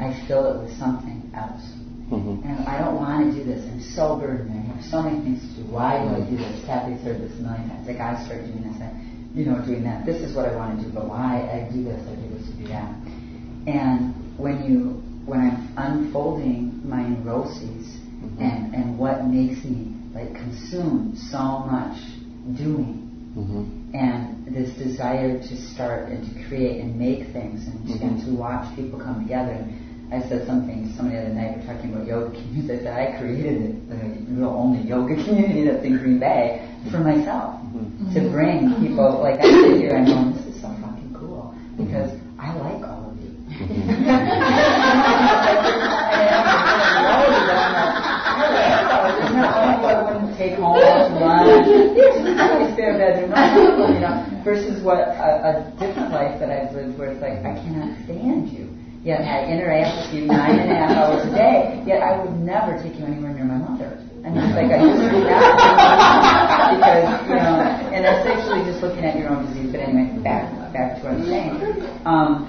I fill it with something else. Mm-hmm. And I don't want to do this. I'm so burdened. I have so many things to do. Why do I do this? Kathy's heard this a million times. Like I start doing this, I, you know, doing that. This is what I want to do, but why I do this, I do this, I do that. And when you, when I'm unfolding my neuroses mm-hmm. and and what makes me like consume so much doing. Mm-hmm. And this desire to start and to create and make things and, to, and mm-hmm. to watch people come together. And, I said something to somebody the other night, we're talking about yoga communities. I said, I created the real only yoga community that's in Green Bay for myself. Mm-hmm. To bring people, like I sit here and go, this is so fucking cool. Because I like all of you. Mm-hmm. take home lunch, spare bedroom, you know, versus what a, a different life that I've lived where it's like, I cannot stand you. Yet I interact with you nine and a half hours a day. Yet I would never take you anywhere near my mother. Mean, it's like I just do that because you know, and actually just looking at your own disease. But anyway, back back to what I'm saying. Um,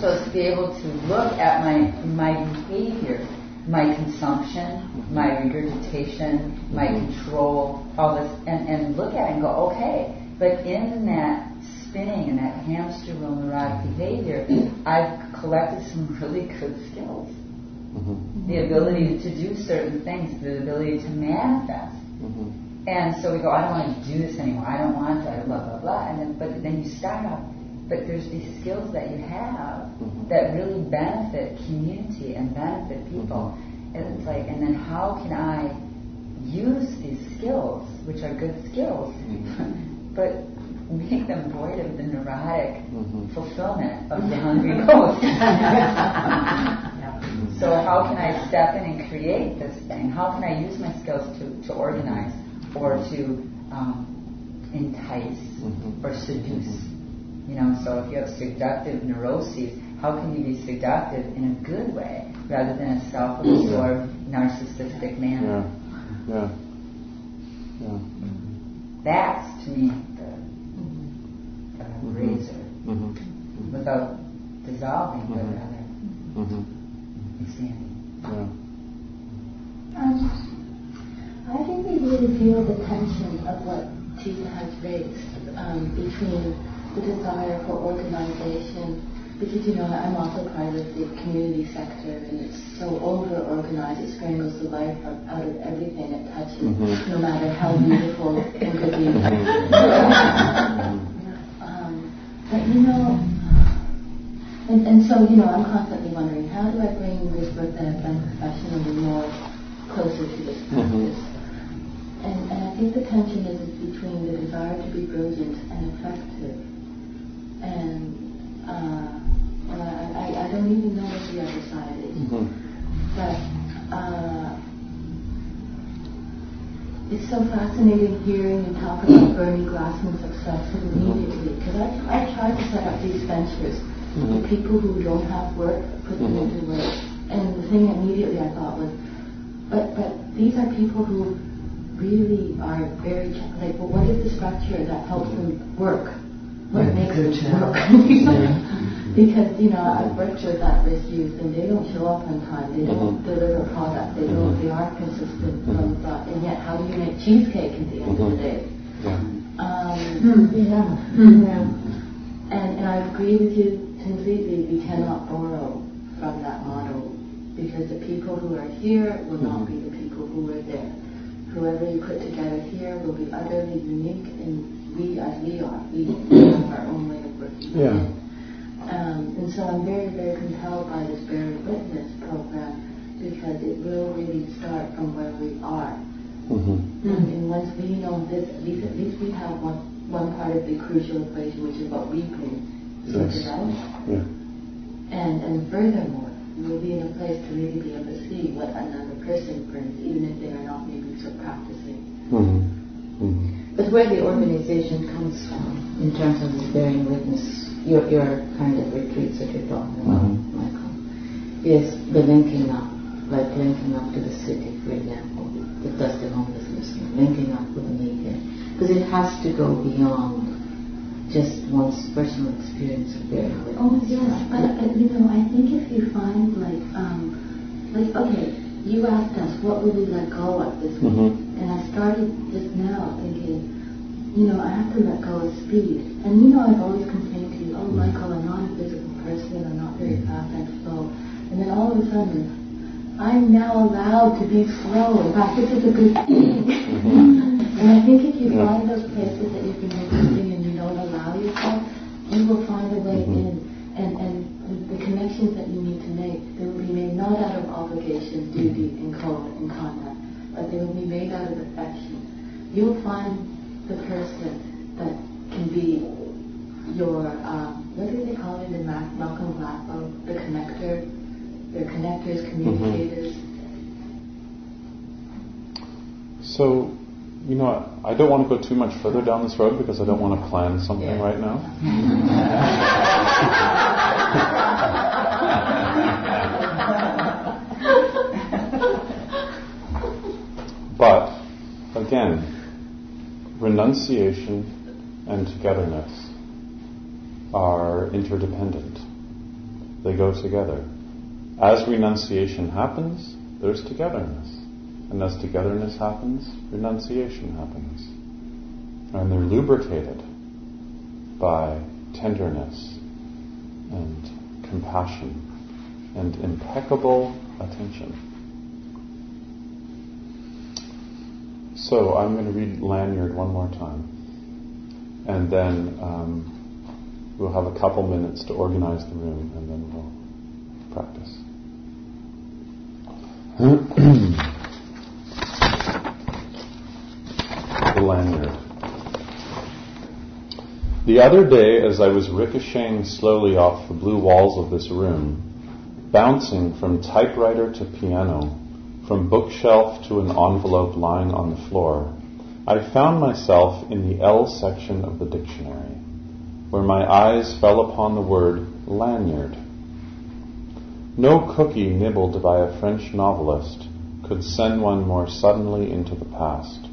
so to be able to look at my my behavior, my consumption, my regurgitation, my control, all this, and, and look at it and go, okay. But in that spinning and that hamster wheel neurotic behavior, I've collected some really good skills. Mm-hmm. The ability to do certain things, the ability to manifest. Mm-hmm. And so we go, I don't want to do this anymore. I don't want to, blah, blah, blah. And then, but then you start up. But there's these skills that you have mm-hmm. that really benefit community and benefit people. Mm-hmm. And it's like, and then how can I use these skills, which are good skills, mm-hmm. but make them void of the neurotic mm-hmm. fulfillment of the hungry ghost. so how can I step in and create this thing? How can I use my skills to, to organize or to um, entice mm-hmm. or seduce? You know, so if you have seductive neuroses, how can you be seductive in a good way rather than a self-absorbed, narcissistic manner? Yeah. Yeah. yeah. That's to me razor mm-hmm. without dissolving, but rather mm-hmm. expanding. Yeah. Um, I think we really feel the tension of what Tina has raised um, between the desire for organization, because you know I'm also part of the community sector and it's so over organized, it strangles the life out of everything it touches, mm-hmm. no matter how beautiful and good you. But you know, and, and so, you know, I'm constantly wondering, how do I bring this work that I've done professionally more closer to this practice? Mm-hmm. And, and I think the tension is, is between the desire to be brilliant and effective. And, uh, I, I, I don't even know what the other side is. Mm-hmm. But uh, it's so fascinating hearing you talk about Bernie Glassman's success immediately because I, I tried to set up these ventures mm-hmm. for people who don't have work, put them mm-hmm. into work. And the thing immediately I thought was, but but these are people who really are very like, well, what is the structure that helps them work? What yeah, makes them work? Because you know I've worked with at-risk youth and they don't show up on time. They don't mm-hmm. deliver product. They don't. They aren't consistent mm-hmm. from And yet, how do you make cheesecake at the end mm-hmm. of the day? Yeah. Um, yeah. yeah. And and I agree with you completely. We cannot borrow from that model because the people who are here will not be the people who were there. Whoever you put together here will be utterly unique, and we, as we are, we have our own way of working. Yeah. Um, and so I'm very, very compelled by this Bearing Witness program because it will really start from where we are. Mm-hmm. And, and, once we know this, at least, at least we have one, one part of the crucial equation, which is what we bring sorted yes. out. Yeah. And, and furthermore, we'll be in a place to really be able to see what another person brings, even if they are not maybe so practicing. Mm-hmm. Mm-hmm. But where the organization comes from, in terms of this bearing witness, your, your kind of retreats that you're talking about, mm-hmm. Michael, is the linking up, like linking up to the city, for example that does the homelessness, linking up with the media. Because it has to go beyond just one's personal experience of bearing witness. Oh yes, but, but you know, I think if you find like, um, like okay, you asked us what would we let go of this week, mm-hmm. and I started just now thinking, you know, I have to let go of speed. And you know, I've always complained to you, Michael, I'm not a physical person, I'm not very fast, I slow. And then all of a sudden, I'm now allowed to be slow. In fact, this is a good thing. Mm-hmm. and I think if you find those places that you can make something and you don't allow yourself, you will find a way mm-hmm. in. And, and the connections that you need to make, they will be made not out of obligation, duty, and code and conduct, but they will be made out of affection. You'll find the person that can be your, um, what do they call it in Malcolm Gladwell, the connector, they're connectors, mm-hmm. communicators. Mm-hmm. So, you know, I don't want to go too much further down this road because I don't want to plan something yeah. right now. but, again, renunciation and togetherness are interdependent. They go together. As renunciation happens, there's togetherness. And as togetherness happens, renunciation happens. And they're lubricated by tenderness and compassion and impeccable attention. So I'm going to read Lanyard one more time. And then um, we'll have a couple minutes to organize the room and then we'll practice the lanyard. The other day, as I was ricocheting slowly off the blue walls of this room, bouncing from typewriter to piano, from bookshelf to an envelope lying on the floor, I found myself in the L section of the dictionary, where my eyes fell upon the word lanyard. No cookie nibbled by a French novelist could send one more suddenly into the past.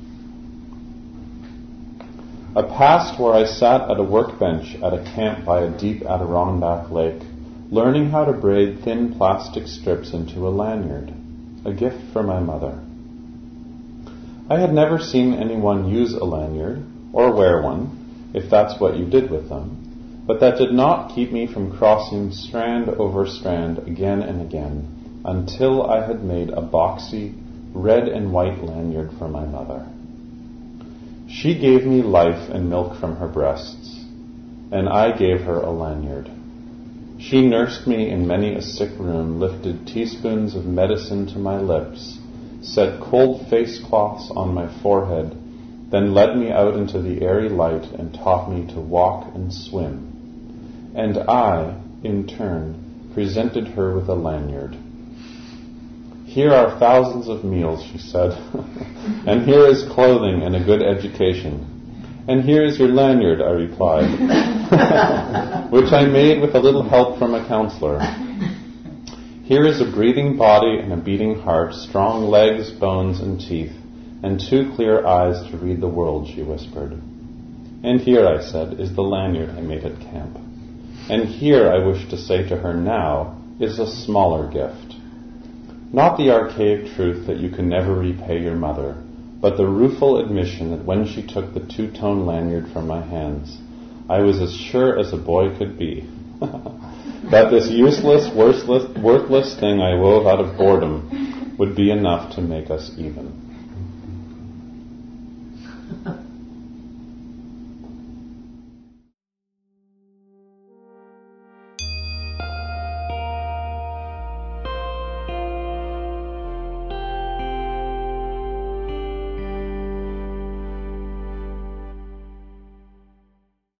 A past where I sat at a workbench at a camp by a deep Adirondack lake, learning how to braid thin plastic strips into a lanyard, a gift for my mother. I had never seen anyone use a lanyard, or wear one, if that's what you did with them, but that did not keep me from crossing strand over strand again and again until I had made a boxy red and white lanyard for my mother. She gave me life and milk from her breasts, and I gave her a lanyard. She nursed me in many a sick room, lifted teaspoons of medicine to my lips, set cold face cloths on my forehead, then led me out into the airy light and taught me to walk and swim and I, in turn, presented her with a lanyard. Here are thousands of meals, she said, and here is clothing and a good education. And here is your lanyard, I replied, which I made with a little help from a counselor. Here is a breathing body and a beating heart, strong legs, bones, and teeth, and two clear eyes to read the world, she whispered. And here, I said, is the lanyard I made at camp. And here I wish to say to her now is a smaller gift. Not the archaic truth that you can never repay your mother, but the rueful admission that when she took the two tone lanyard from my hands, I was as sure as a boy could be that this useless, worthless, worthless thing I wove out of boredom would be enough to make us even.